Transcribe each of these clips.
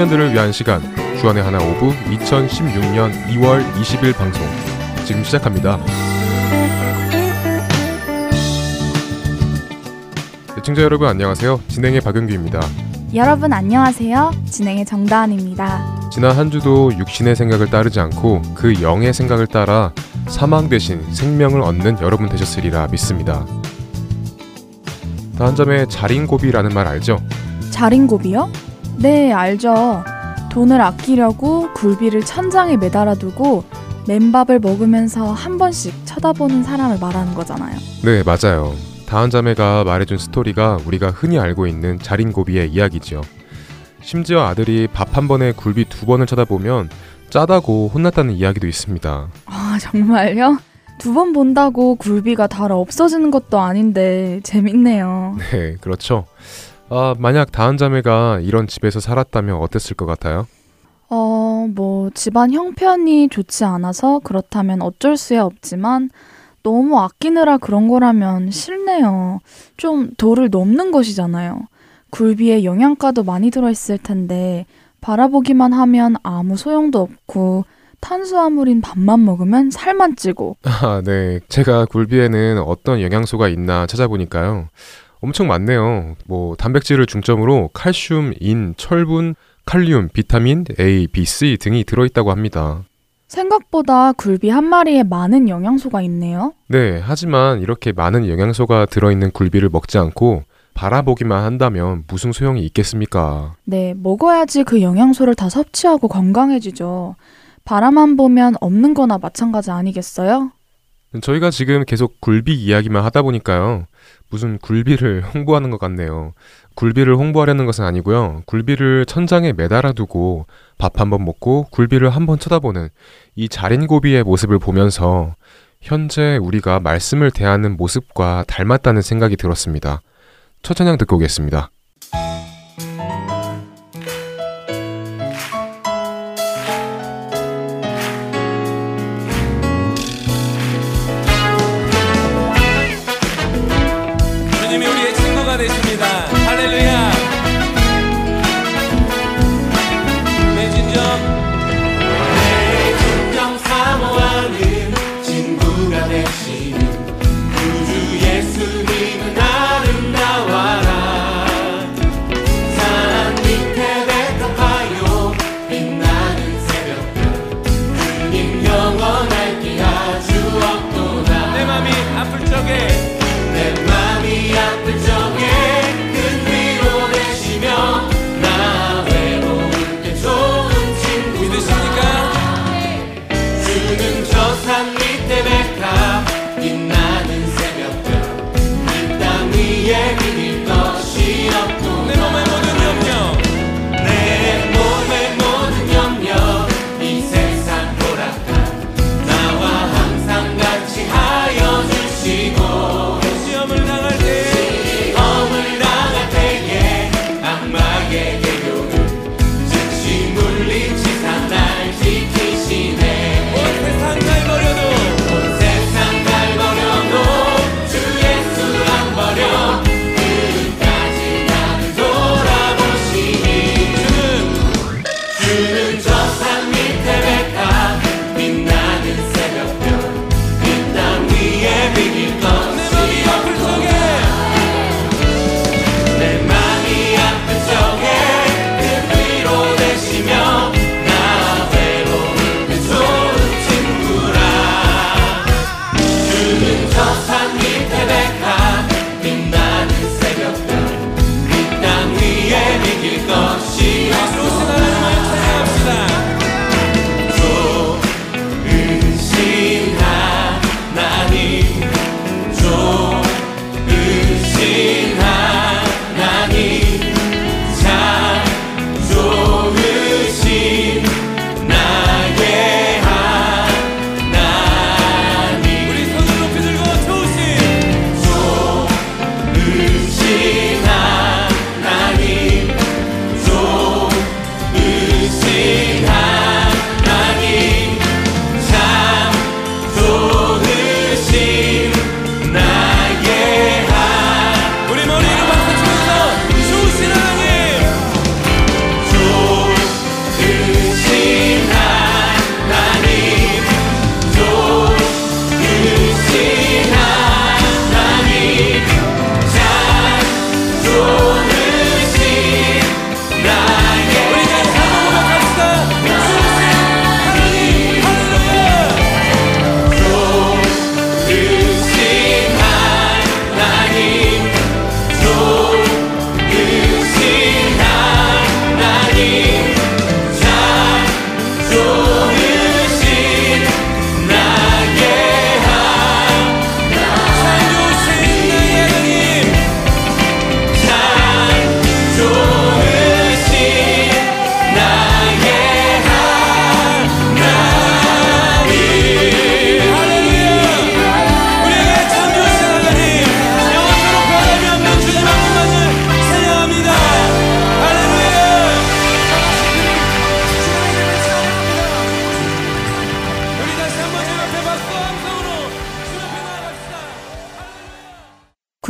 청년들을 위한 시간 주안의 하나 5부 2016년 2월 20일 방송 지금 시작합니다. 시청자 여러분 안녕하세요. 진행의 박은규입니다. 여러분 안녕하세요. 진행의 정다은입니다. 지난 한 주도 육신의 생각을 따르지 않고 그 영의 생각을 따라 사망 대신 생명을 얻는 여러분 되셨으리라 믿습니다. 다한 점에 자린고비라는 말 알죠? 자린고비요? 네, 알죠. 돈을 아끼려고 굴비를 천장에 매달아 두고 맨밥을 먹으면서 한 번씩 쳐다보는 사람을 말하는 거잖아요. 네, 맞아요. 다한 자매가 말해준 스토리가 우리가 흔히 알고 있는 자린고비의 이야기죠. 심지어 아들이 밥 한 번에 굴비 두 번을 쳐다보면 짜다고 혼났다는 이야기도 있습니다. 아, 정말요? 두 번 본다고 굴비가 달 없어지는 것도 아닌데 재밌네요. 네, 그렇죠. 아, 만약 다한 자매가 이런 집에서 살았다면 어땠을 것 같아요? 어, 뭐 집안 형편이 좋지 않아서 그렇다면 어쩔 수야 없지만 너무 아끼느라 그런 거라면 싫네요. 좀 도를 넘는 것이잖아요. 굴비에 영양가도 많이 들어있을 텐데 바라보기만 하면 아무 소용도 없고 탄수화물인 밥만 먹으면 살만 찌고 아, 네. 제가 굴비에는 어떤 영양소가 있나 찾아보니까요. 엄청 많네요. 뭐 단백질을 중점으로 칼슘, 인, 철분, 칼륨, 비타민 A, B, C 등이 들어있다고 합니다. 생각보다 굴비 한 마리에 많은 영양소가 있네요. 네, 하지만 이렇게 많은 영양소가 들어있는 굴비를 먹지 않고 바라보기만 한다면 무슨 소용이 있겠습니까? 네, 먹어야지 그 영양소를 다 섭취하고 건강해지죠. 바라만 보면 없는 거나 마찬가지 아니겠어요? 저희가 지금 계속 굴비 이야기만 하다 보니까요. 무슨 굴비를 홍보하는 것 같네요. 굴비를 홍보하려는 것은 아니고요. 굴비를 천장에 매달아 두고 밥 한 번 먹고 굴비를 한 번 쳐다보는 이 자린고비의 모습을 보면서 현재 우리가 말씀을 대하는 모습과 닮았다는 생각이 들었습니다. 첫 찬양 듣고 오겠습니다.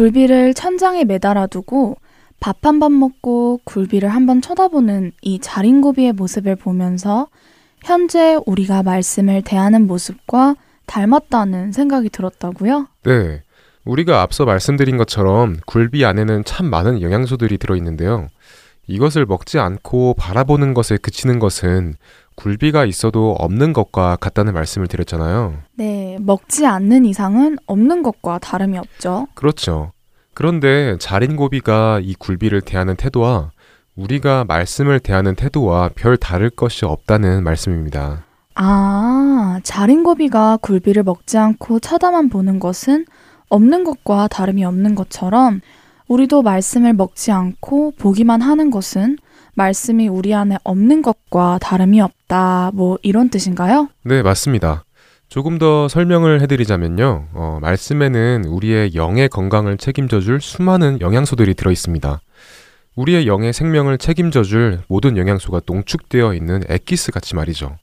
굴비를 천장에 매달아 두고 밥 한 번 먹고 굴비를 한 번 쳐다보는 이 자린고비의 모습을 보면서 현재 우리가 말씀을 대하는 모습과 닮았다는 생각이 들었다고요? 네. 우리가 앞서 말씀드린 것처럼 굴비 안에는 참 많은 영양소들이 들어있는데요. 이것을 먹지 않고 바라보는 것에 그치는 것은 굴비가 있어도 없는 것과 같다는 말씀을 드렸잖아요. 네, 먹지 않는 이상은 없는 것과 다름이 없죠. 그렇죠. 그런데 자린고비가 이 굴비를 대하는 태도와 우리가 말씀을 대하는 태도와 별 다를 것이 없다는 말씀입니다. 아, 자린고비가 굴비를 먹지 않고 쳐다만 보는 것은 없는 것과 다름이 없는 것처럼 우리도 말씀을 먹지 않고 보기만 하는 것은 말씀이 우리 안에 없는 것과 다름이 없다. 뭐 이런 뜻인가요? 네, 맞습니다. 조금 더 설명을 해드리자면요. 어, 말씀에는 우리의 영의 건강을 책임져 줄 수많은 영양소들이 들어 있습니다. 우리의 영의 생명을 책임져 줄 모든 영양소가 농축되어 있는 엑기스 같이 말이죠.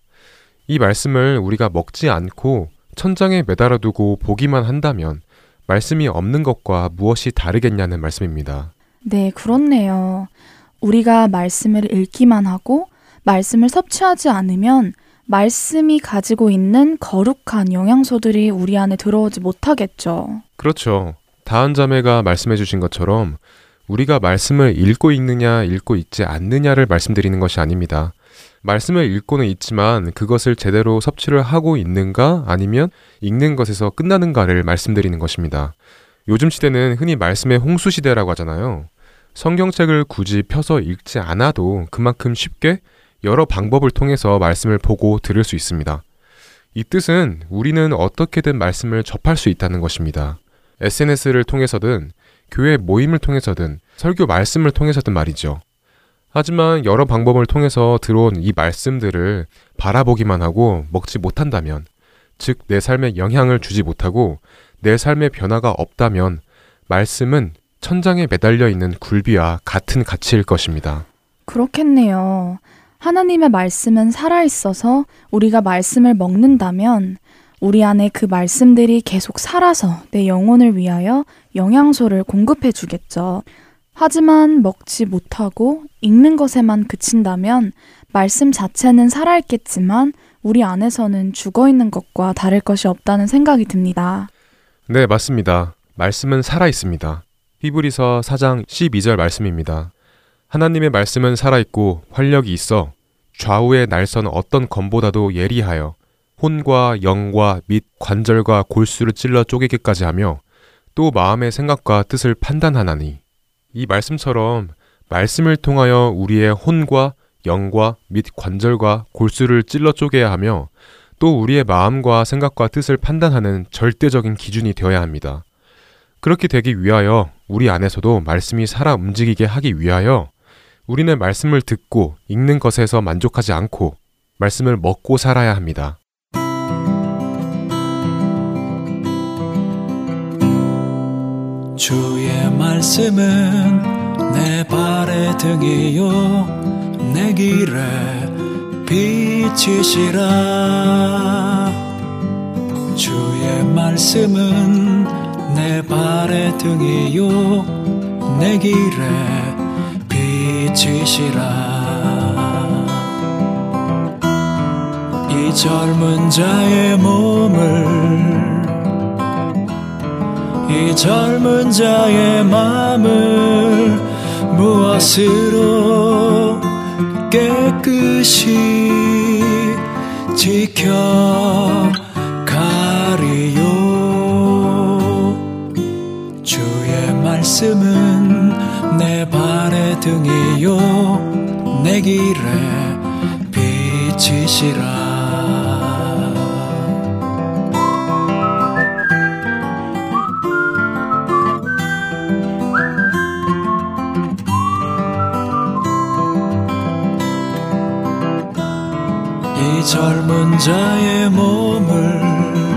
이 말씀을 우리가 먹지 않고 천장에 매달아 두고 보기만 한다면 말씀이 없는 것과 무엇이 다르겠냐는 말씀입니다. 네, 그렇네요. 우리가 말씀을 읽기만 하고 말씀을 섭취하지 않으면 말씀이 가지고 있는 거룩한 영양소들이 우리 안에 들어오지 못하겠죠. 그렇죠. 다한 자매가 말씀해 주신 것처럼 우리가 말씀을 읽고 있느냐, 읽고 있지 않느냐를 말씀드리는 것이 아닙니다. 말씀을 읽고는 있지만 그것을 제대로 섭취를 하고 있는가 아니면 읽는 것에서 끝나는가를 말씀드리는 것입니다. 요즘 시대는 흔히 말씀의 홍수 시대라고 하잖아요. 성경책을 굳이 펴서 읽지 않아도 그만큼 쉽게 여러 방법을 통해서 말씀을 보고 들을 수 있습니다. 이 뜻은 우리는 어떻게든 말씀을 접할 수 있다는 것입니다. SNS를 통해서든 교회 모임을 통해서든 설교 말씀을 통해서든 말이죠. 하지만 여러 방법을 통해서 들어온 이 말씀들을 바라보기만 하고 먹지 못한다면, 즉 내 삶에 영향을 주지 못하고 내 삶의 변화가 없다면 말씀은 천장에 매달려 있는 굴비와 같은 가치일 것입니다. 그렇겠네요. 하나님의 말씀은 살아있어서 우리가 말씀을 먹는다면 우리 안에 그 말씀들이 계속 살아서 내 영혼을 위하여 영양소를 공급해 주겠죠. 하지만 먹지 못하고 읽는 것에만 그친다면 말씀 자체는 살아있겠지만 우리 안에서는 죽어 있는 것과 다를 것이 없다는 생각이 듭니다. 네, 맞습니다. 말씀은 살아 있습니다. 히브리서 4장 12절 말씀입니다. 하나님의 말씀은 살아있고 활력이 있어 좌우의 날선 어떤 검보다도 예리하여 혼과 영과 및 관절과 골수를 찔러 쪼개기까지 하며 또 마음의 생각과 뜻을 판단하나니 이 말씀처럼 말씀을 통하여 우리의 혼과 영과 및 관절과 골수를 찔러 쪼개야 하며 또 우리의 마음과 생각과 뜻을 판단하는 절대적인 기준이 되어야 합니다. 그렇게 되기 위하여 우리 안에서도 말씀이 살아 움직이게 하기 위하여 우리는 말씀을 듣고 읽는 것에서 만족하지 않고 말씀을 먹고 살아야 합니다. 주의 말씀은 내 발의 등이요 내 길에 빛이시라 주의 말씀은 내 발의 등이요 내 길에 빛이시라. 이 젊은 자의 몸을 이 젊은 자의 마음을 무엇으로 깨끗이 지켜 말씀은 내 발의 등이요. 내 길에 빛이시라. 이 젊은 자의 몸을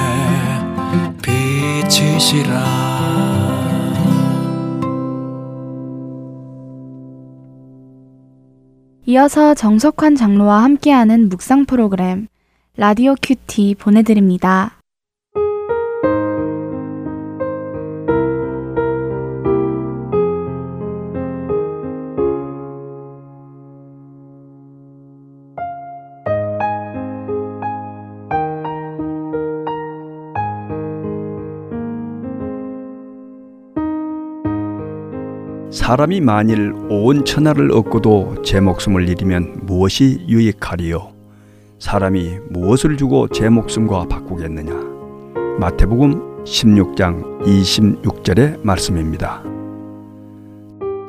이어서 정석환 장로와 함께하는 묵상 프로그램 라디오 큐티 보내드립니다. 사람이 만일 온 천하를 얻고도 제 목숨을 잃으면 무엇이 유익하리요? 사람이 무엇을 주고 제 목숨과 바꾸겠느냐? 마태복음 16장 26절의 말씀입니다.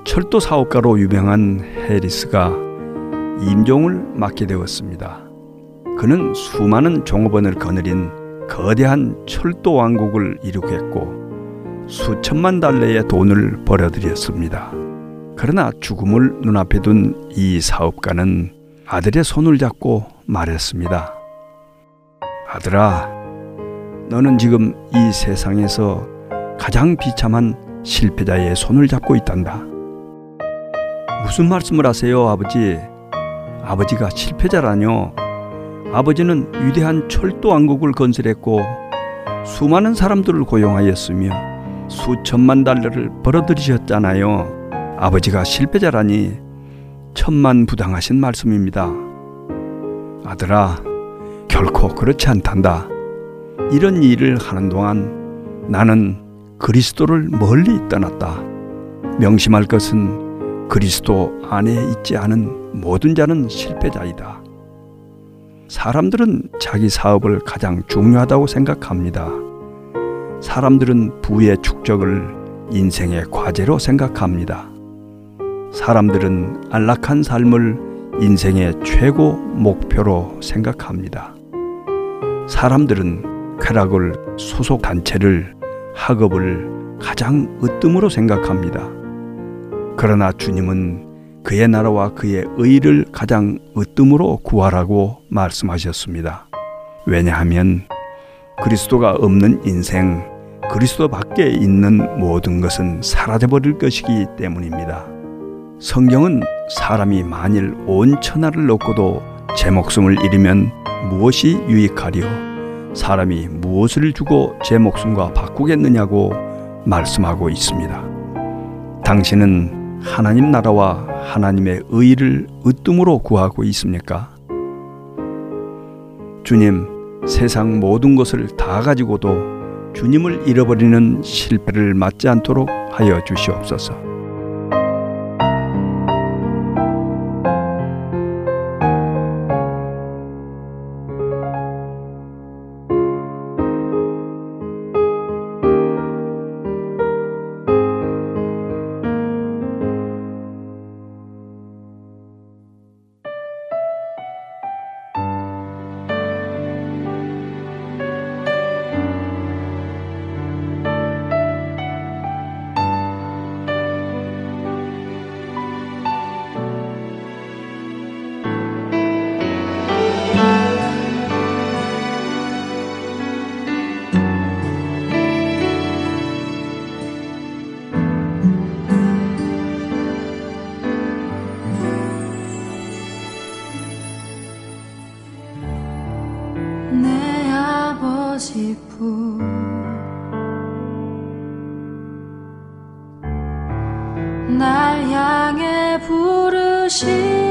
철도 사업가로 유명한 해리스가 임종을 맡게 되었습니다. 그는 수많은 종업원을 거느린 거대한 철도 왕국을 이루겠고 수천만 달러의 돈을 벌어들였습니다. 그러나 죽음을 눈앞에 둔 이 사업가는 아들의 손을 잡고 말했습니다. 아들아, 너는 지금 이 세상에서 가장 비참한 실패자의 손을 잡고 있단다. 무슨 말씀을 하세요, 아버지? 아버지가 실패자라뇨. 아버지는 위대한 철도 왕국을 건설했고 수많은 사람들을 고용하였으며 수천만 달러를 벌어들이셨잖아요. 아버지가 실패자라니 천만 부당하신 말씀입니다. 아들아, 결코 그렇지 않단다. 이런 일을 하는 동안 나는 그리스도를 멀리 떠났다. 명심할 것은 그리스도 안에 있지 않은 모든 자는 실패자이다. 사람들은 자기 사업을 가장 중요하다고 생각합니다. 사람들은 부의 축적을 인생의 과제로 생각합니다. 사람들은 안락한 삶을 인생의 최고 목표로 생각합니다. 사람들은 쾌락을 소속 단체를 학업을 가장 으뜸으로 생각합니다. 그러나 주님은 그의 나라와 그의 의를 가장 으뜸으로 구하라고 말씀하셨습니다. 왜냐하면 그리스도가 없는 인생, 그리스도 밖에 있는 모든 것은 사라져 버릴 것이기 때문입니다. 성경은 사람이 만일 온 천하를 얻고도 제 목숨을 잃으면 무엇이 유익하리요? 사람이 무엇을 주고 제 목숨과 바꾸겠느냐고 말씀하고 있습니다. 당신은 하나님 나라와 하나님의 의를 으뜸으로 구하고 있습니까? 주님, 세상 모든 것을 다 가지고도 주님을 잃어버리는 실패를 맞지 않도록 하여 주시옵소서. 날 향해 부르시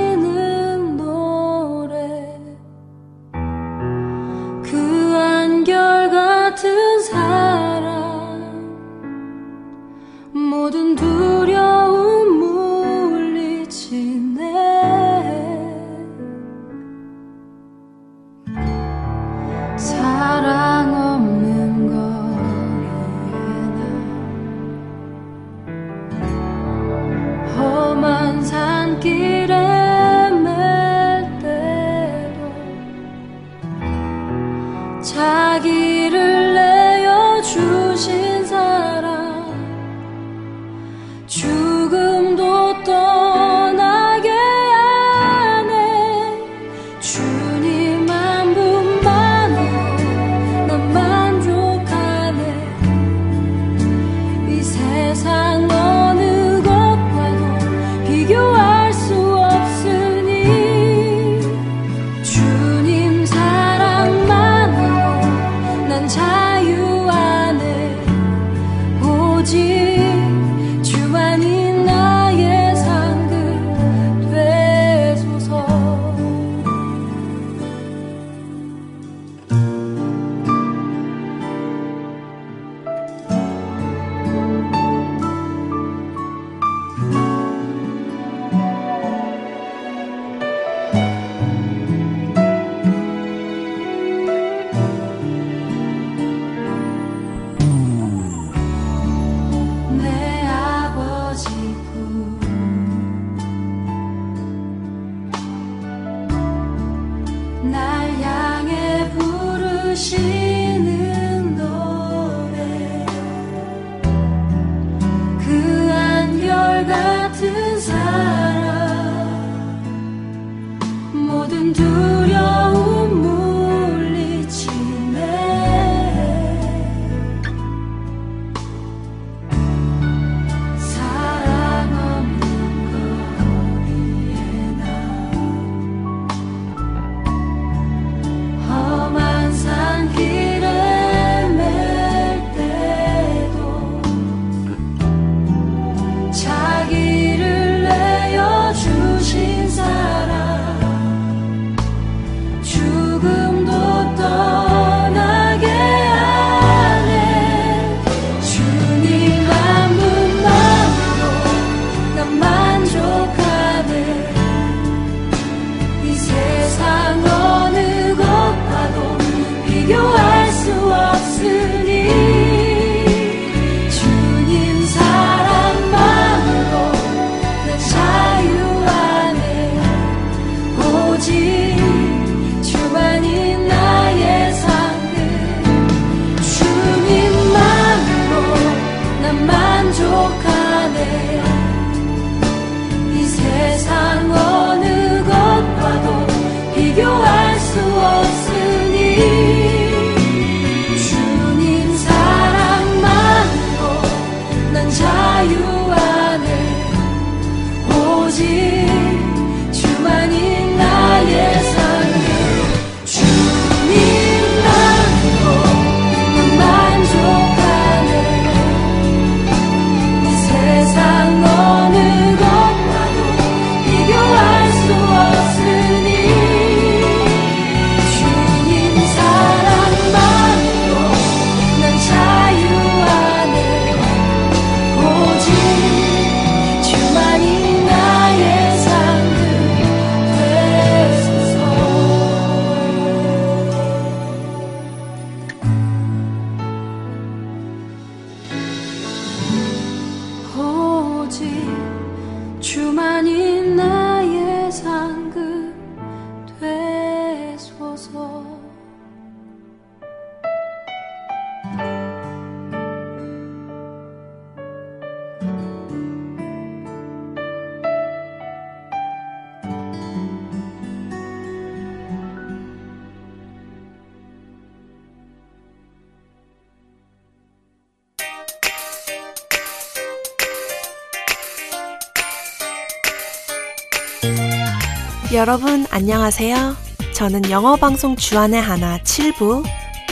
여러분 안녕하세요. 저는 영어 방송 주안의 하나 7부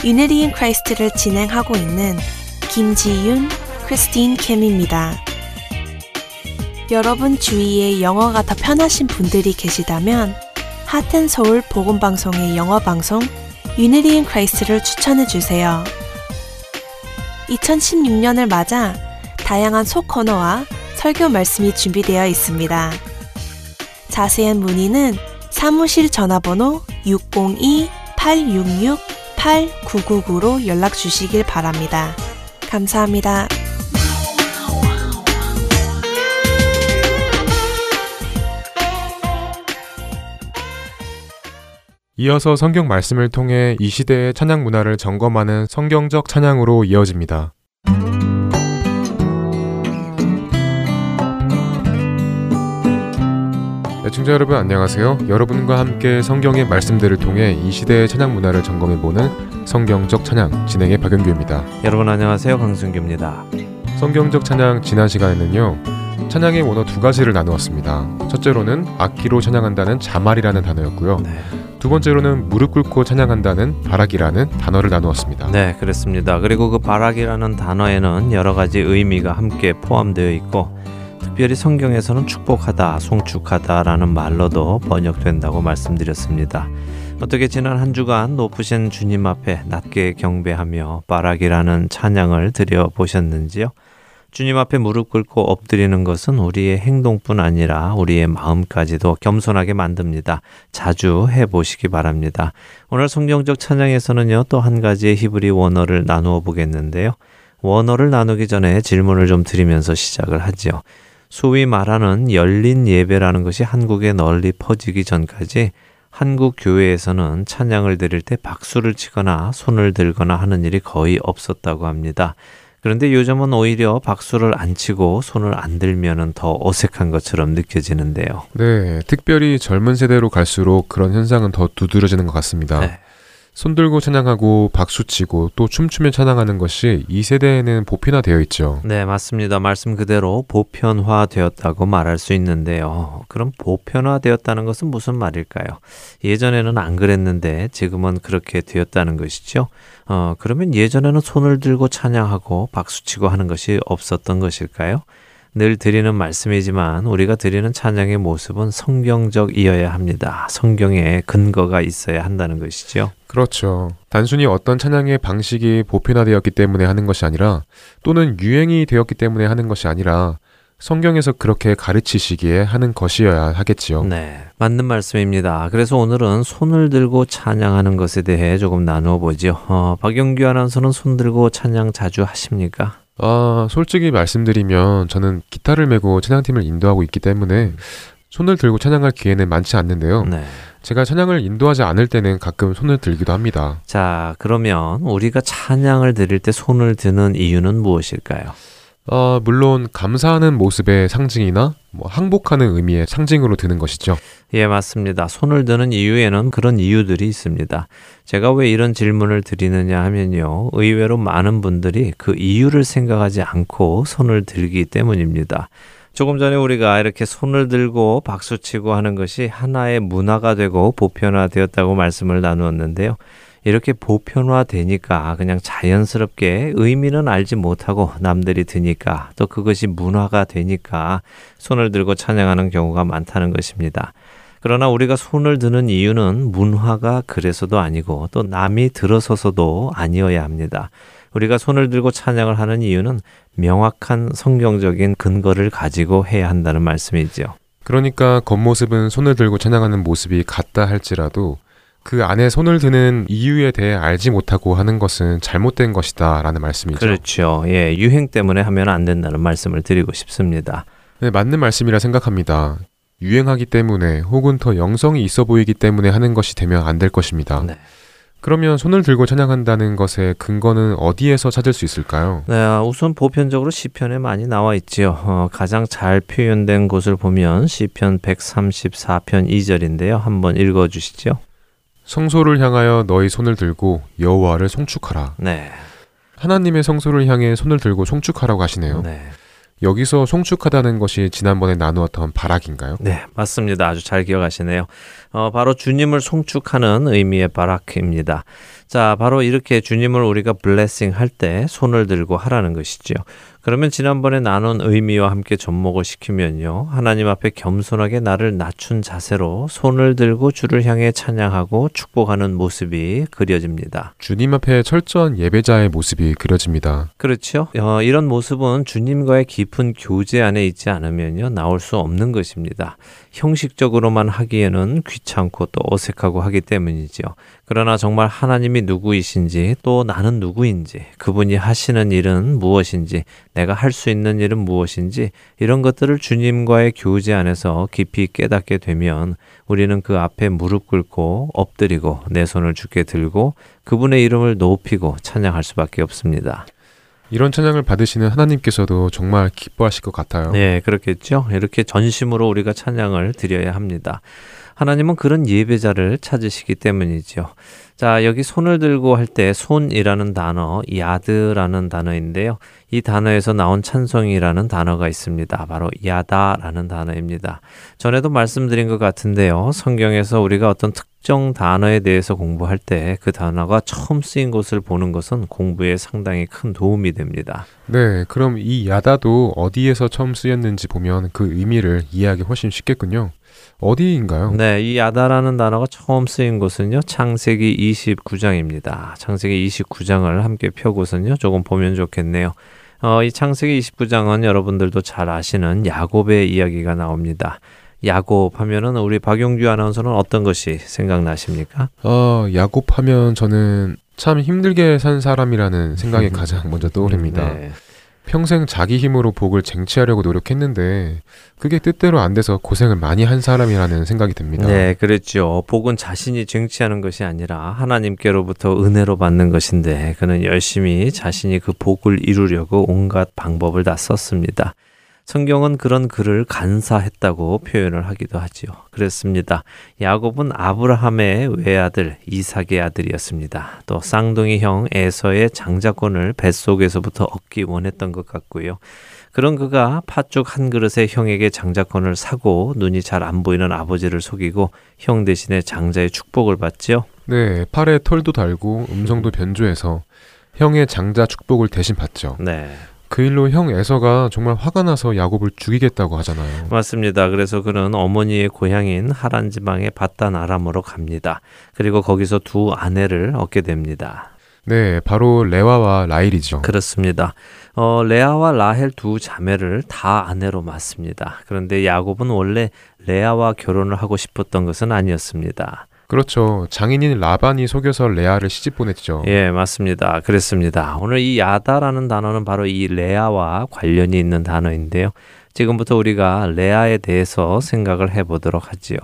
Unity in Christ를 진행하고 있는 김지윤 크리스틴 킴입니다. 여러분 주위에 영어가 더 편하신 분들이 계시다면 하트앤서울 복음방송의 영어 방송 Unity in Christ를 추천해 주세요. 2016년을 맞아 다양한 소코너와 설교 말씀이 준비되어 있습니다. 자세한 문의는 사무실 전화번호 602-866-8999로 연락 주시길 바랍니다. 감사합니다. 이어서 성경 말씀을 통해 이 시대의 찬양 문화를 점검하는 성경적 찬양으로 이어집니다. 애청자 여러분 안녕하세요. 여러분과 함께 성경의 말씀들을 통해 이 시대의 찬양 문화를 점검해보는 성경적 찬양 진행의 박연규입니다. 여러분 안녕하세요. 강승규입니다. 성경적 찬양 지난 시간에는요. 찬양의 원어 두 가지를 나누었습니다. 첫째로는 악기로 찬양한다는 자말이라는 단어였고요. 네. 두 번째로는 무릎 꿇고 찬양한다는 바락이라는 단어를 나누었습니다. 네, 그렇습니다. 그리고 그 바락이라는 단어에는 여러 가지 의미가 함께 포함되어 있고 특별히 성경에서는 축복하다, 송축하다라는 말로도 번역된다고 말씀드렸습니다. 어떻게 지난 한 주간 높으신 주님 앞에 낮게 경배하며 바락이라는 찬양을 드려 보셨는지요? 주님 앞에 무릎 꿇고 엎드리는 것은 우리의 행동뿐 아니라 우리의 마음까지도 겸손하게 만듭니다. 자주 해 보시기 바랍니다. 오늘 성경적 찬양에서는요, 또 한 가지의 히브리 원어를 나누어 보겠는데요. 원어를 나누기 전에 질문을 좀 드리면서 시작을 하지요. 소위 말하는 열린 예배라는 것이 한국에 널리 퍼지기 전까지 한국 교회에서는 찬양을 드릴 때 박수를 치거나 손을 들거나 하는 일이 거의 없었다고 합니다. 그런데 요즘은 오히려 박수를 안 치고 손을 안 들면은 더 어색한 것처럼 느껴지는데요. 네, 특별히 젊은 세대로 갈수록 그런 현상은 더 두드러지는 것 같습니다. 네. 손 들고 찬양하고 박수 치고 또 춤추며 찬양하는 것이 이 세대에는 보편화되어 있죠. 네, 맞습니다. 말씀 그대로 보편화되었다고 말할 수 있는데요. 그럼 보편화되었다는 것은 무슨 말일까요? 예전에는 안 그랬는데 지금은 그렇게 되었다는 것이죠. 어, 그러면 예전에는 손을 들고 찬양하고 박수치고 하는 것이 없었던 것일까요? 늘 드리는 말씀이지만 우리가 드리는 찬양의 모습은 성경적이어야 합니다. 성경에 근거가 있어야 한다는 것이죠. 그렇죠. 단순히 어떤 찬양의 방식이 보편화되었기 때문에 하는 것이 아니라 또는 유행이 되었기 때문에 하는 것이 아니라 성경에서 그렇게 가르치시기에 하는 것이어야 하겠지요. 네, 맞는 말씀입니다. 그래서 오늘은 손을 들고 찬양하는 것에 대해 조금 나누어 보죠. 어, 박영규 아나운서는 손 들고 찬양 자주 하십니까? 아, 솔직히 말씀드리면 저는 기타를 메고 찬양팀을 인도하고 있기 때문에 손을 들고 찬양할 기회는 많지 않는데요. 네. 제가 찬양을 인도하지 않을 때는 가끔 손을 들기도 합니다. 자, 그러면 우리가 찬양을 드릴 때 손을 드는 이유는 무엇일까요? 어, 물론 감사하는 모습의 상징이나 뭐 항복하는 의미의 상징으로 드는 것이죠. 예, 맞습니다. 손을 드는 이유에는 그런 이유들이 있습니다. 제가 왜 이런 질문을 드리느냐 하면요. 의외로 많은 분들이 그 이유를 생각하지 않고 손을 들기 때문입니다. 조금 전에 우리가 이렇게 손을 들고 박수치고 하는 것이 하나의 문화가 되고 보편화되었다고 말씀을 나누었는데요. 이렇게 보편화되니까 그냥 자연스럽게 의미는 알지 못하고 남들이 드니까 또 그것이 문화가 되니까 손을 들고 찬양하는 경우가 많다는 것입니다. 그러나 우리가 손을 드는 이유는 문화가 그래서도 아니고 또 남이 들어서서도 아니어야 합니다. 우리가 손을 들고 찬양을 하는 이유는 명확한 성경적인 근거를 가지고 해야 한다는 말씀이죠. 그러니까 겉모습은 손을 들고 찬양하는 모습이 같다 할지라도 그 안에 손을 드는 이유에 대해 알지 못하고 하는 것은 잘못된 것이다 라는 말씀이죠. 그렇죠. 예, 유행 때문에 하면 안 된다는 말씀을 드리고 싶습니다. 네, 맞는 말씀이라 생각합니다. 유행하기 때문에 혹은 더 영성이 있어 보이기 때문에 하는 것이 되면 안 될 것입니다. 네. 그러면 손을 들고 찬양한다는 것의 근거는 어디에서 찾을 수 있을까요? 네, 우선 보편적으로 시편에 많이 나와 있지요. 어, 가장 잘 표현된 곳을 보면 시편 134편 2절인데요. 한번 읽어 주시죠. 성소를 향하여 너희 손을 들고 여호와를 송축하라. 네. 하나님의 성소를 향해 손을 들고 송축하라고 하시네요. 네. 여기서 송축하다는 것이 지난번에 나누었던 바락인가요? 네, 맞습니다. 아주 잘 기억하시네요. 어, 바로 주님을 송축하는 의미의 바라크입니다. 자, 바로 이렇게 주님을 우리가 블레싱 할 때 손을 들고 하라는 것이지요. 그러면 지난번에 나눈 의미와 함께 접목을 시키면요. 하나님 앞에 겸손하게 나를 낮춘 자세로 손을 들고 주를 향해 찬양하고 축복하는 모습이 그려집니다. 주님 앞에 철저한 예배자의 모습이 그려집니다. 그렇죠. 어, 이런 모습은 주님과의 깊은 교제 안에 있지 않으면요. 나올 수 없는 것입니다. 형식적으로만 하기에는 귀찮고 또 어색하고 하기 때문이죠. 그러나 정말 하나님이 누구이신지 또 나는 누구인지 그분이 하시는 일은 무엇인지 내가 할 수 있는 일은 무엇인지 이런 것들을 주님과의 교제 안에서 깊이 깨닫게 되면 우리는 그 앞에 무릎 꿇고 엎드리고 내 손을 주께 들고 그분의 이름을 높이고 찬양할 수밖에 없습니다. 이런 찬양을 받으시는 하나님께서도 정말 기뻐하실 것 같아요. 네, 그렇겠죠. 이렇게 전심으로 우리가 찬양을 드려야 합니다. 하나님은 그런 예배자를 찾으시기 때문이죠. 자, 여기 손을 들고 할 때 손이라는 단어, 야드라는 단어인데요. 이 단어에서 나온 찬송이라는 단어가 있습니다. 바로 야다라는 단어입니다. 전에도 말씀드린 것 같은데요. 성경에서 우리가 어떤 특정 단어에 대해서 공부할 때 그 단어가 처음 쓰인 것을 보는 것은 공부에 상당히 큰 도움이 됩니다. 네, 그럼 이 야다도 어디에서 처음 쓰였는지 보면 그 의미를 이해하기 훨씬 쉽겠군요. 어디인가요? 네, 이 야다라는 단어가 처음 쓰인 곳은요, 창세기 29장입니다. 창세기 29장을 함께 펴고선요, 조금 보면 좋겠네요. 어, 이 창세기 29장은 여러분들도 잘 아시는 야곱의 이야기가 나옵니다. 야곱 하면은 우리 박용규 아나운서는 어떤 것이 생각나십니까? 어, 야곱 하면 저는 참 힘들게 산 사람이라는 생각이 가장 먼저 떠오릅니다. 네. 평생 자기 힘으로 복을 쟁취하려고 노력했는데 그게 뜻대로 안 돼서 고생을 많이 한 사람이라는 생각이 듭니다. 네, 그랬죠. 복은 자신이 쟁취하는 것이 아니라 하나님께로부터 은혜로 받는 것인데 그는 열심히 자신이 그 복을 이루려고 온갖 방법을 다 썼습니다. 성경은 그런 그를 간사했다고 표현을 하기도 하지요. 그랬습니다. 야곱은 아브라함의 외아들 이삭의 아들이었습니다. 또 쌍둥이 형 에서의 장자권을 뱃속에서부터 얻기 원했던 것 같고요. 그런 그가 팥죽 한 그릇에 형에게 장자권을 사고 눈이 잘 안 보이는 아버지를 속이고 형 대신에 장자의 축복을 받지요. 네, 팔에 털도 달고 음성도 변조해서 형의 장자 축복을 대신 받죠. 네. 그 일로 형 에서가 정말 화가 나서 야곱을 죽이겠다고 하잖아요. 맞습니다. 그래서 그는 어머니의 고향인 하란 지방의 바단 아람으로 갑니다. 그리고 거기서 두 아내를 얻게 됩니다. 네, 바로 레와와 라일이죠. 그렇습니다. 어, 레아와 라헬 두 자매를 다 아내로 맞습니다. 그런데 야곱은 원래 레아와 결혼을 하고 싶었던 것은 아니었습니다. 그렇죠. 장인인 라반이 속여서 레아를 시집 보냈죠. 예, 맞습니다. 그랬습니다. 오늘 이 야다라는 단어는 바로 이 레아와 관련이 있는 단어인데요. 지금부터 우리가 레아에 대해서 생각을 해보도록 하지요.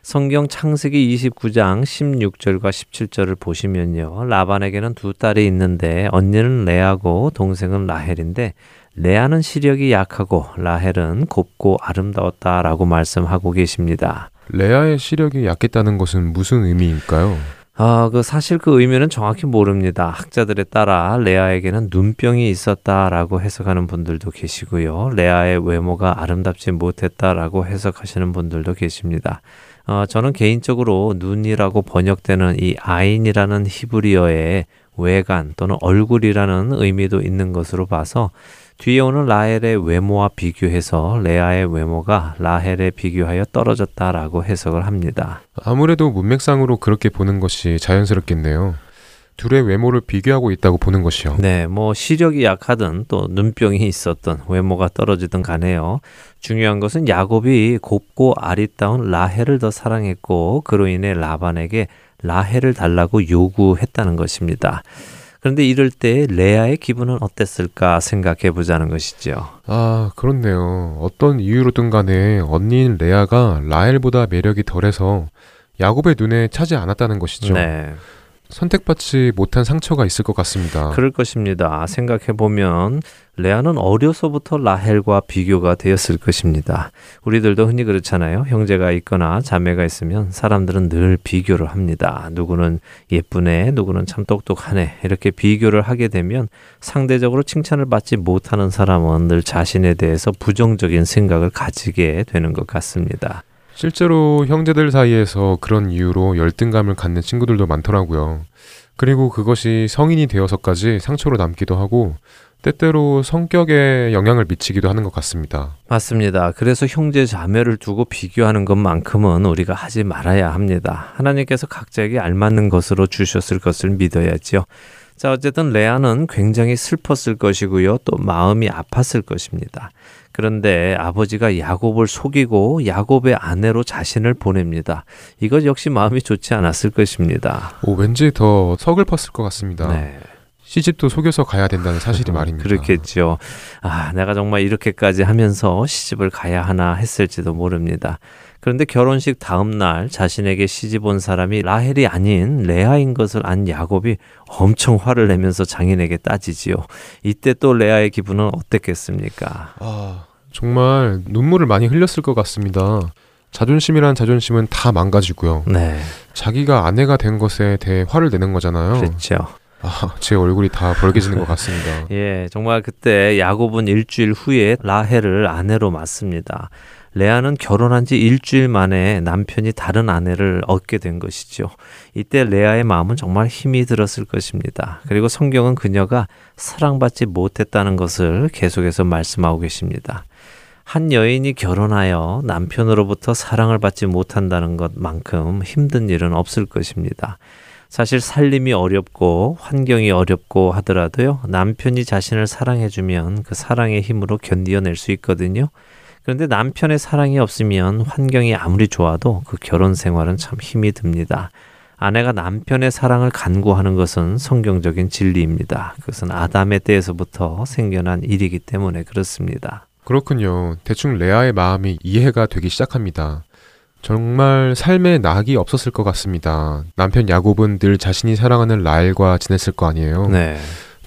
성경 창세기 29장 16절과 17절을 보시면요. 라반에게는 두 딸이 있는데 언니는 레아고 동생은 라헬인데 레아는 시력이 약하고 라헬은 곱고 아름다웠다라고 말씀하고 계십니다. 레아의 시력이 약했다는 것은 무슨 의미일까요? 아, 그 사실 그 의미는 정확히 모릅니다. 학자들에 따라 레아에게는 눈병이 있었다라고 해석하는 분들도 계시고요. 레아의 외모가 아름답지 못했다라고 해석하시는 분들도 계십니다. 어, 저는 개인적으로 눈이라고 번역되는 이 아인이라는 히브리어의 외관 또는 얼굴이라는 의미도 있는 것으로 봐서 뒤에 오는 라헬의 외모와 비교해서 레아의 외모가 라헬에 비교하여 떨어졌다라고 해석을 합니다. 아무래도 문맥상으로 그렇게 보는 것이 자연스럽겠네요. 둘의 외모를 비교하고 있다고 보는 것이요. 네, 뭐 시력이 약하든 또 눈병이 있었든 외모가 떨어지든 간에요. 중요한 것은 야곱이 곱고 아리따운 라헬을 더 사랑했고 그로 인해 라반에게 라헬을 달라고 요구했다는 것입니다. 그런데 이럴 때 레아의 기분은 어땠을까 생각해 보자는 것이죠. 아, 그렇네요. 어떤 이유로든 간에 언니인 레아가 라헬보다 매력이 덜해서 야곱의 눈에 차지 않았다는 것이죠. 네. 선택받지 못한 상처가 있을 것 같습니다. 그럴 것입니다. 생각해 보면 레아는 어려서부터 라헬과 비교가 되었을 것입니다. 우리들도 흔히 그렇잖아요. 형제가 있거나 자매가 있으면 사람들은 늘 비교를 합니다. 누구는 예쁘네, 누구는 참 똑똑하네. 이렇게 비교를 하게 되면 상대적으로 칭찬을 받지 못하는 사람은 늘 자신에 대해서 부정적인 생각을 가지게 되는 것 같습니다. 실제로 형제들 사이에서 그런 이유로 열등감을 갖는 친구들도 많더라고요. 그리고 그것이 성인이 되어서까지 상처로 남기도 하고 때때로 성격에 영향을 미치기도 하는 것 같습니다. 맞습니다. 그래서 형제 자매를 두고 비교하는 것만큼은 우리가 하지 말아야 합니다. 하나님께서 각자에게 알맞는 것으로 주셨을 것을 믿어야지요. 자, 어쨌든 레아는 굉장히 슬펐을 것이고요. 또 마음이 아팠을 것입니다. 그런데 아버지가 야곱을 속이고 야곱의 아내로 자신을 보냅니다. 이것 역시 마음이 좋지 않았을 것입니다. 오, 왠지 더 서글펐을 것 같습니다. 네. 시집도 속여서 가야 된다는 사실이 말입니다. 그렇겠죠. 아, 내가 정말 이렇게까지 하면서 시집을 가야 하나 했을지도 모릅니다. 그런데 결혼식 다음 날 자신에게 시집 온 사람이 라헬이 아닌 레아인 것을 안 야곱이 엄청 화를 내면서 장인에게 따지지요. 이때 또 레아의 기분은 어땠겠습니까? 아, 정말 눈물을 많이 흘렸을 것 같습니다. 자존심이란 자존심은 다 망가지고요. 네. 자기가 아내가 된 것에 대해 화를 내는 거잖아요. 그렇죠. 아, 제 얼굴이 다 벌개지는 것 같습니다. 예, 정말 그때 야곱은 일주일 후에 라헬을 아내로 맞습니다. 레아는 결혼한 지 일주일 만에 남편이 다른 아내를 얻게 된 것이죠. 이때 레아의 마음은 정말 힘이 들었을 것입니다. 그리고 성경은 그녀가 사랑받지 못했다는 것을 계속해서 말씀하고 계십니다. 한 여인이 결혼하여 남편으로부터 사랑을 받지 못한다는 것만큼 힘든 일은 없을 것입니다. 사실 살림이 어렵고 환경이 어렵고 하더라도요, 남편이 자신을 사랑해주면 그 사랑의 힘으로 견디어낼 수 있거든요. 그런데 남편의 사랑이 없으면 환경이 아무리 좋아도 그 결혼 생활은 참 힘이 듭니다. 아내가 남편의 사랑을 간구하는 것은 성경적인 진리입니다. 그것은 아담의 때에서부터 생겨난 일이기 때문에 그렇습니다. 그렇군요. 대충 레아의 마음이 이해가 되기 시작합니다. 정말 삶에 낙이 없었을 것 같습니다. 남편 야곱은 늘 자신이 사랑하는 라엘과 지냈을 거 아니에요. 네.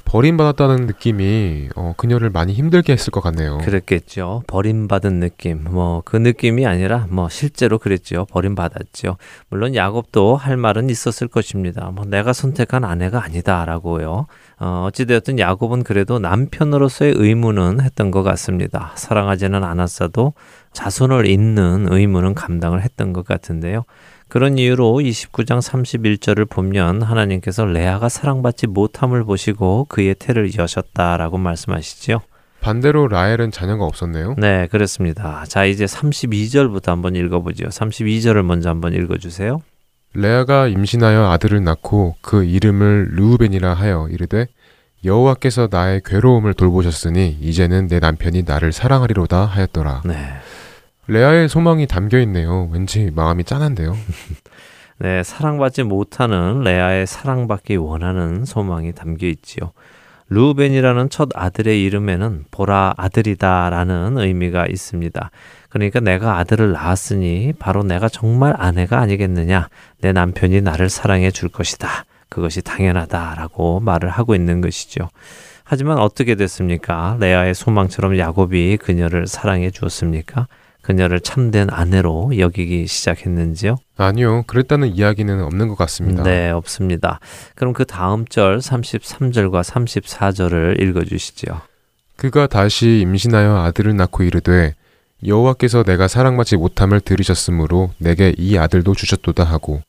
버림받았다는 느낌이 어, 그녀를 많이 힘들게 했을 것 같네요. 그랬겠죠. 버림받은 느낌. 뭐 그 느낌이 아니라 뭐 실제로 그랬죠. 버림받았죠. 물론 야곱도 할 말은 있었을 것입니다. 뭐 내가 선택한 아내가 아니다라고요. 어, 어찌되었든 야곱은 그래도 남편으로서의 의무는 했던 것 같습니다. 사랑하지는 않았어도 자손을 잇는 의무는 감당을 했던 것 같은데요. 그런 이유로 29장 31절을 보면 하나님께서 레아가 사랑받지 못함을 보시고 그의 태를 여셨다라고 말씀하시죠. 반대로 라헬은 자녀가 없었네요. 네, 그렇습니다. 자, 이제 32절부터 한번 읽어보죠. 32절을 먼저 한번 읽어주세요. 레아가 임신하여 아들을 낳고 그 이름을 르우벤이라 하여 이르되 여호와께서 나의 괴로움을 돌보셨으니 이제는 내 남편이 나를 사랑하리로다 하였더라. 네. 레아의 소망이 담겨 있네요. 왠지 마음이 짠한데요. 네, 사랑받지 못하는 레아의 사랑받기 원하는 소망이 담겨 있지요. 루벤이라는 첫 아들의 이름에는 보라 아들이다라는 의미가 있습니다. 그러니까 내가 아들을 낳았으니 바로 내가 정말 아내가 아니겠느냐. 내 남편이 나를 사랑해 줄 것이다. 그것이 당연하다라고 말을 하고 있는 것이죠. 하지만 어떻게 됐습니까? 레아의 소망처럼 야곱이 그녀를 사랑해 주었습니까? 그녀를 참된 아내로 여기기 시작했는지요? 아니요. 그랬다는 이야기는 없는 것 같습니다. 네, 없습니다. 그럼 그 다음 절 33절과 34절을 읽어 주시죠. 그가 다시 임신하여 아들을 낳고 이르되 여호와께서 내가 사랑받지 못함을 들으셨으므로 내게 이 아들도 주셨도다 하고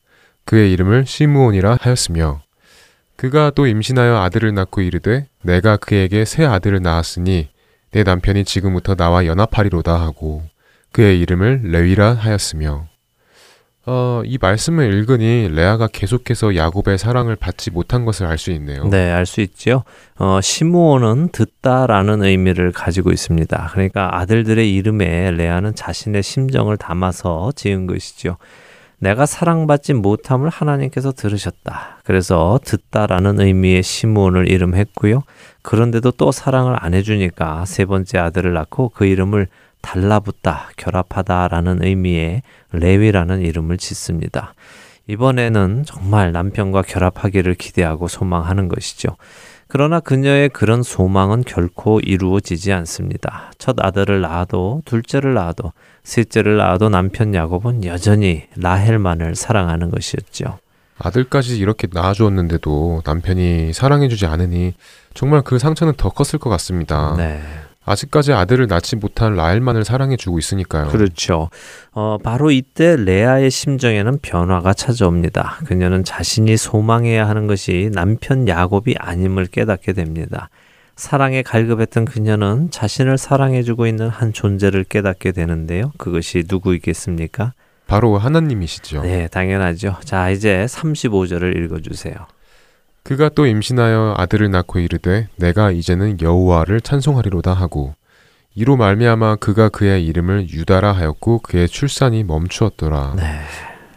그의 이름을 시므온이라 하였으며 그가 또 임신하여 아들을 낳고 이르되 내가 그에게 새 아들을 낳았으니 내 남편이 지금부터 나와 연합하리로다 하고 그의 이름을 레위라 하였으며 어, 이 말씀을 읽으니 레아가 계속해서 야곱의 사랑을 받지 못한 것을 알 수 있네요. 네, 알 수 있죠. 어, 시므온은 듣다라는 의미를 가지고 있습니다. 그러니까 아들들의 이름에 레아는 자신의 심정을 담아서 지은 것이죠. 내가 사랑받지 못함을 하나님께서 들으셨다. 그래서 듣다라는 의미의 시므온을 이름했고요. 그런데도 또 사랑을 안 해주니까 세 번째 아들을 낳고 그 이름을 달라붙다, 결합하다라는 의미의 레위라는 이름을 짓습니다. 이번에는 정말 남편과 결합하기를 기대하고 소망하는 것이죠. 그러나 그녀의 그런 소망은 결코 이루어지지 않습니다. 첫 아들을 낳아도 둘째를 낳아도 셋째를 낳아도 남편 야곱은 여전히 라헬만을 사랑하는 것이었죠. 아들까지 이렇게 낳아주었는데도 남편이 사랑해주지 않으니 정말 그 상처는 더 컸을 것 같습니다. 네. 아직까지 아들을 낳지 못한 라헬만을 사랑해주고 있으니까요. 그렇죠. 어, 바로 이때 레아의 심정에는 변화가 찾아옵니다. 그녀는 자신이 소망해야 하는 것이 남편 야곱이 아님을 깨닫게 됩니다. 사랑에 갈급했던 그녀는 자신을 사랑해주고 있는 한 존재를 깨닫게 되는데요. 그것이 누구이겠습니까? 바로 하나님이시죠. 네, 당연하죠. 자, 이제 35절을 읽어주세요. 그가 또 임신하여 아들을 낳고 이르되 내가 이제는 여호와를 찬송하리로다 하고 이로 말미암아 그가 그의 이름을 유다라 하였고 그의 출산이 멈추었더라. 네.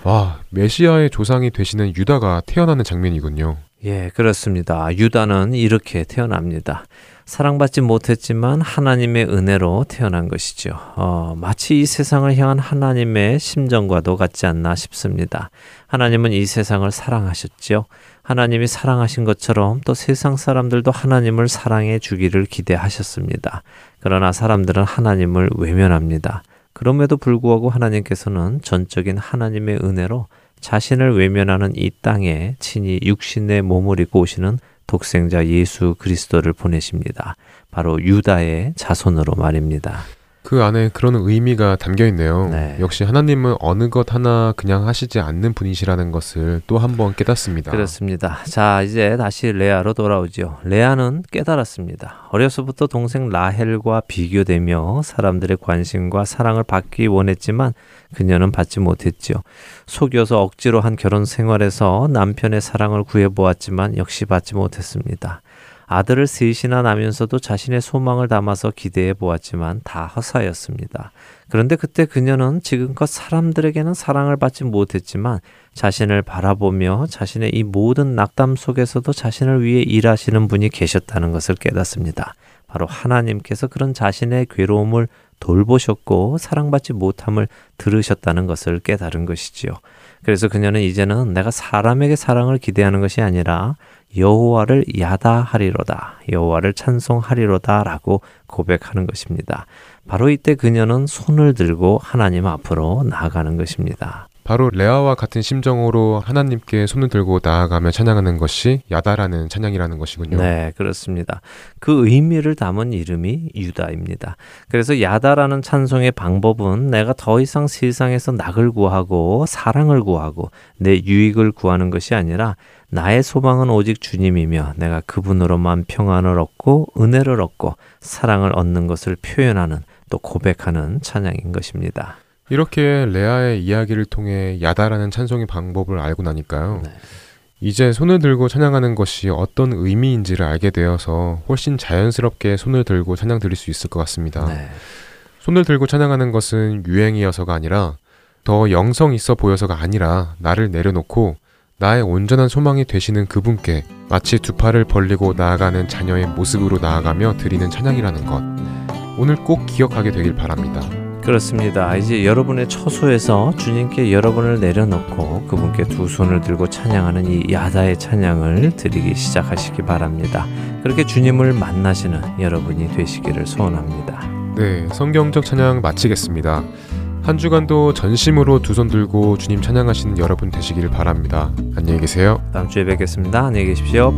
와 메시아의 조상이 되시는 유다가 태어나는 장면이군요. 예, 그렇습니다. 유다는 이렇게 태어납니다. 사랑받지 못했지만 하나님의 은혜로 태어난 것이죠. 어, 마치 이 세상을 향한 하나님의 심정과도 같지 않나 싶습니다. 하나님은 이 세상을 사랑하셨죠. 하나님이 사랑하신 것처럼 또 세상 사람들도 하나님을 사랑해 주기를 기대하셨습니다. 그러나 사람들은 하나님을 외면합니다. 그럼에도 불구하고 하나님께서는 전적인 하나님의 은혜로 자신을 외면하는 이 땅에 친히 육신의 몸을 입고 오시는 독생자 예수 그리스도를 보내십니다. 바로 유다의 자손으로 말입니다. 그 안에 그런 의미가 담겨 있네요. 네. 역시 하나님은 어느 것 하나 그냥 하시지 않는 분이시라는 것을 또 한 번 깨닫습니다. 그렇습니다. 자, 이제 다시 레아로 돌아오죠. 레아는 깨달았습니다. 어려서부터 동생 라헬과 비교되며 사람들의 관심과 사랑을 받기 원했지만 그녀는 받지 못했죠. 속여서 억지로 한 결혼 생활에서 남편의 사랑을 구해보았지만 역시 받지 못했습니다. 아들을 셋이나 낳으면서도 자신의 소망을 담아서 기대해 보았지만 다 허사였습니다. 그런데 그때 그녀는 지금껏 사람들에게는 사랑을 받지 못했지만 자신을 바라보며 자신의 이 모든 낙담 속에서도 자신을 위해 일하시는 분이 계셨다는 것을 깨닫습니다. 바로 하나님께서 그런 자신의 괴로움을 돌보셨고 사랑받지 못함을 들으셨다는 것을 깨달은 것이지요. 그래서 그녀는 이제는 내가 사람에게 사랑을 기대하는 것이 아니라 여호와를 야다하리로다. 여호와를 찬송하리로다라고 고백하는 것입니다. 바로 이때 그녀는 손을 들고 하나님 앞으로 나아가는 것입니다. 바로 레아와 같은 심정으로 하나님께 손을 들고 나아가며 찬양하는 것이 야다라는 찬양이라는 것이군요. 네, 그렇습니다. 그 의미를 담은 이름이 유다입니다. 그래서 야다라는 찬송의 방법은 내가 더 이상 세상에서 낙을 구하고 사랑을 구하고 내 유익을 구하는 것이 아니라 나의 소망은 오직 주님이며 내가 그분으로만 평안을 얻고 은혜를 얻고 사랑을 얻는 것을 표현하는 또 고백하는 찬양인 것입니다. 이렇게 레아의 이야기를 통해 야다라는 찬송의 방법을 알고 나니까요. 네. 이제 손을 들고 찬양하는 것이 어떤 의미인지를 알게 되어서 훨씬 자연스럽게 손을 들고 찬양 드릴 수 있을 것 같습니다. 네. 손을 들고 찬양하는 것은 유행이어서가 아니라 더 영성 있어 보여서가 아니라 나를 내려놓고 나의 온전한 소망이 되시는 그분께 마치 두 팔을 벌리고 나아가는 자녀의 모습으로 나아가며 드리는 찬양이라는 것. 오늘 꼭 기억하게 되길 바랍니다. 그렇습니다. 이제 여러분의 처소에서 주님께 여러분을 내려놓고 그분께 두 손을 들고 찬양하는 이 야다의 찬양을 드리기 시작하시기 바랍니다. 그렇게 주님을 만나시는 여러분이 되시기를 소원합니다. 네, 성경적 찬양 마치겠습니다. 한 주간도 전심으로 두 손 들고 주님 찬양하시는 여러분 되시기를 바랍니다. 안녕히 계세요. 다음 주에 뵙겠습니다. 안녕히 계십시오.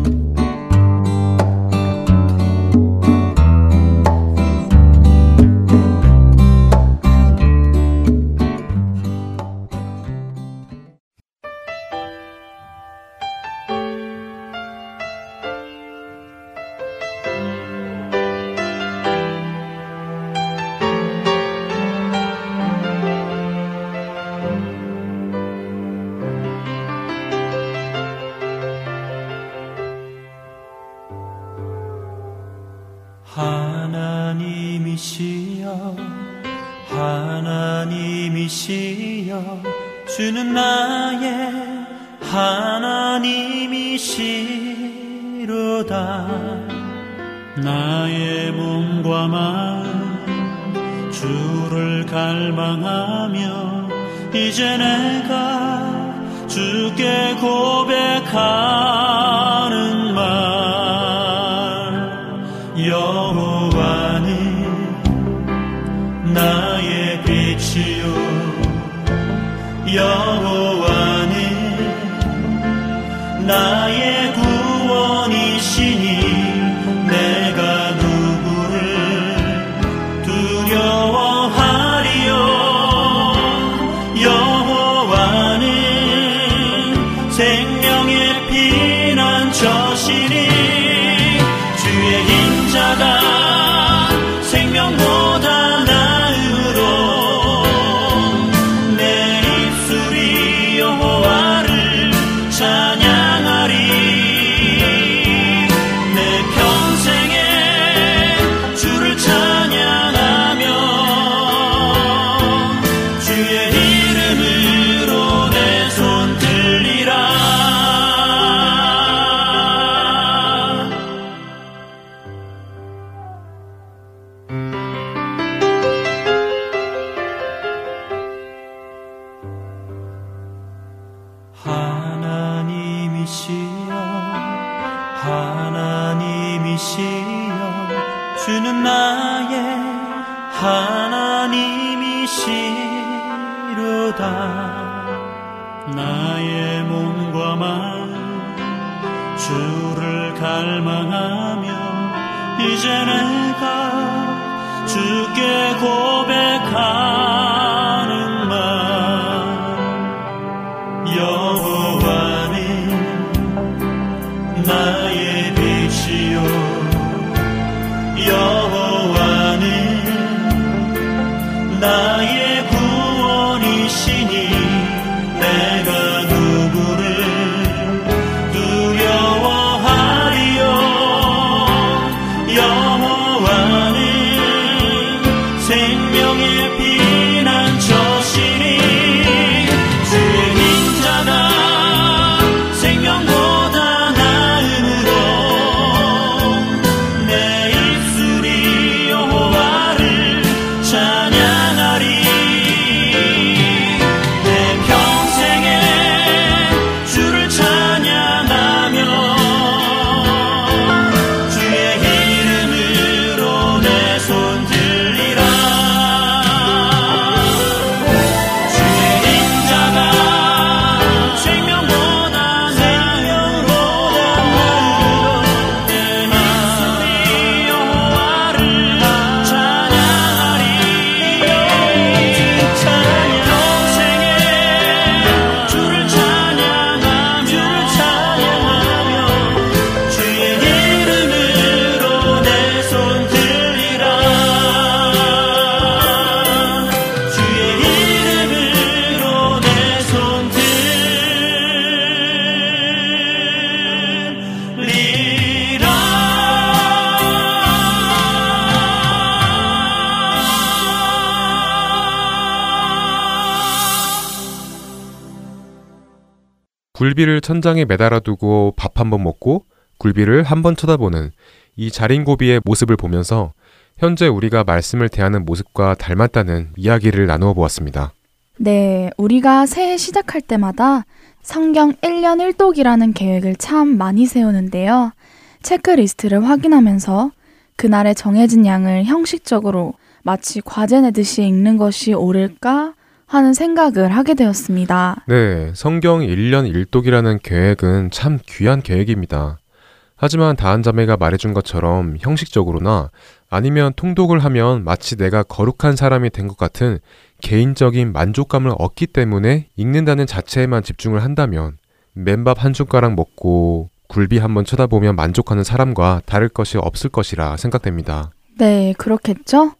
굴비를 천장에 매달아 두고 밥 한 번 먹고 굴비를 한 번 쳐다보는 이 자린고비의 모습을 보면서 현재 우리가 말씀을 대하는 모습과 닮았다는 이야기를 나누어 보았습니다. 네, 우리가 새해 시작할 때마다 성경 1년 1독이라는 계획을 참 많이 세우는데요. 체크리스트를 확인하면서 그날의 정해진 양을 형식적으로 마치 과제 내듯이 읽는 것이 옳을까 하는 생각을 하게 되었습니다. 네, 성경 1년 1독이라는 계획은 참 귀한 계획입니다. 하지만 다한 자매가 말해준 것처럼 형식적으로나 아니면 통독을 하면 마치 내가 거룩한 사람이 된 것 같은 개인적인 만족감을 얻기 때문에 읽는다는 자체에만 집중을 한다면 맨밥 한 숟가락 먹고 굴비 한번 쳐다보면 만족하는 사람과 다를 것이 없을 것이라 생각됩니다. 네, 그렇겠죠?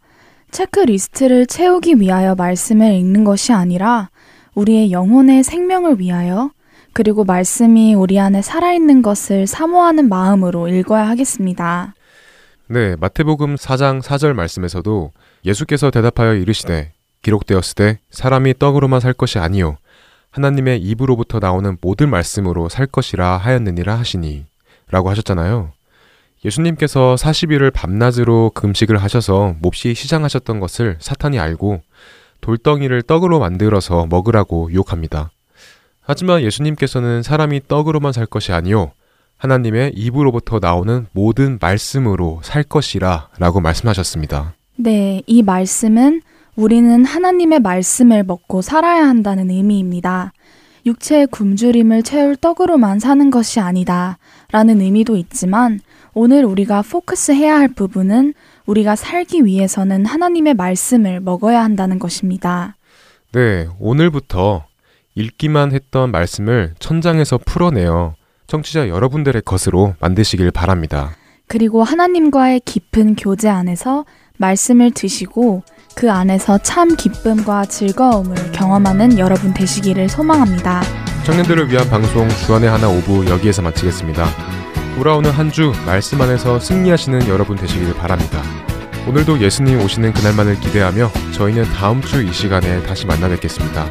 체크리스트를 채우기 위하여 말씀을 읽는 것이 아니라 우리의 영혼의 생명을 위하여 그리고 말씀이 우리 안에 살아있는 것을 사모하는 마음으로 읽어야 하겠습니다. 네, 마태복음 4장 4절 말씀에서도 예수께서 대답하여 이르시되 기록되었으되 사람이 떡으로만 살 것이 아니요 하나님의 입으로부터 나오는 모든 말씀으로 살 것이라 하였느니라 하시니 라고 하셨잖아요. 예수님께서 40일을 밤낮으로 금식을 하셔서 몹시 시장하셨던 것을 사탄이 알고 돌덩이를 떡으로 만들어서 먹으라고 유혹합니다. 하지만 예수님께서는 사람이 떡으로만 살 것이 아니요 하나님의 입으로부터 나오는 모든 말씀으로 살 것이라 라고 말씀하셨습니다. 네, 이 말씀은 우리는 하나님의 말씀을 먹고 살아야 한다는 의미입니다. 육체의 굶주림을 채울 떡으로만 사는 것이 아니다 라는 의미도 있지만 오늘 우리가 포커스해야 할 부분은 우리가 살기 위해서는 하나님의 말씀을 먹어야 한다는 것입니다. 네, 오늘부터 읽기만 했던 말씀을 천장에서 풀어내어 청취자 여러분들의 것으로 만드시길 바랍니다. 그리고 하나님과의 깊은 교제 안에서 말씀을 드시고 그 안에서 참 기쁨과 즐거움을 경험하는 여러분 되시기를 소망합니다. 청년들을 위한 방송 주안의 하나 오부 여기에서 마치겠습니다. 돌아오는 한 주 말씀 안에서 승리하시는 여러분 되시길 바랍니다. 오늘도 예수님 오시는 그날만을 기대하며 저희는 다음 주 이 시간에 다시 만나 뵙겠습니다.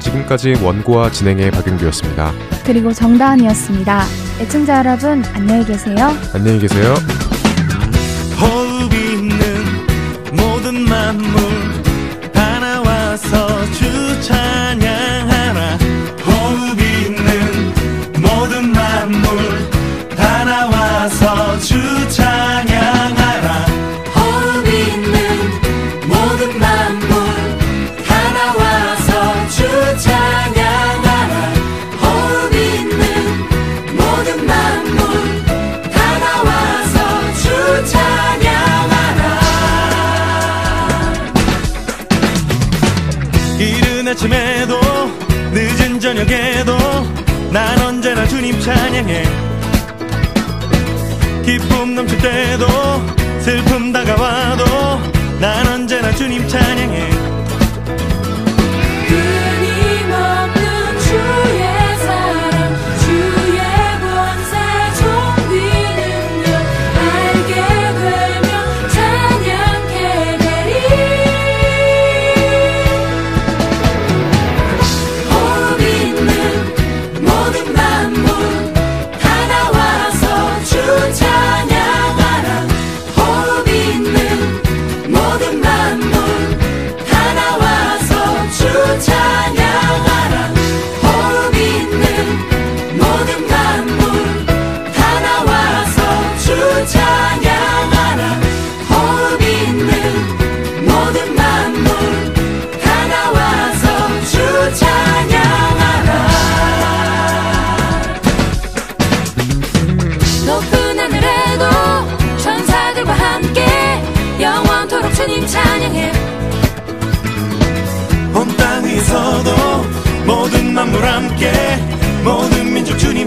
지금까지 원고와 진행의 박윤규였습니다. 그리고 정다은이었습니다. 애청자 여러분 안녕히 계세요. 안녕히 계세요. 저녁에도 난 언제나 주님 찬양해. 기쁨 넘칠 때도 슬픔 다가와도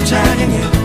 tagging it.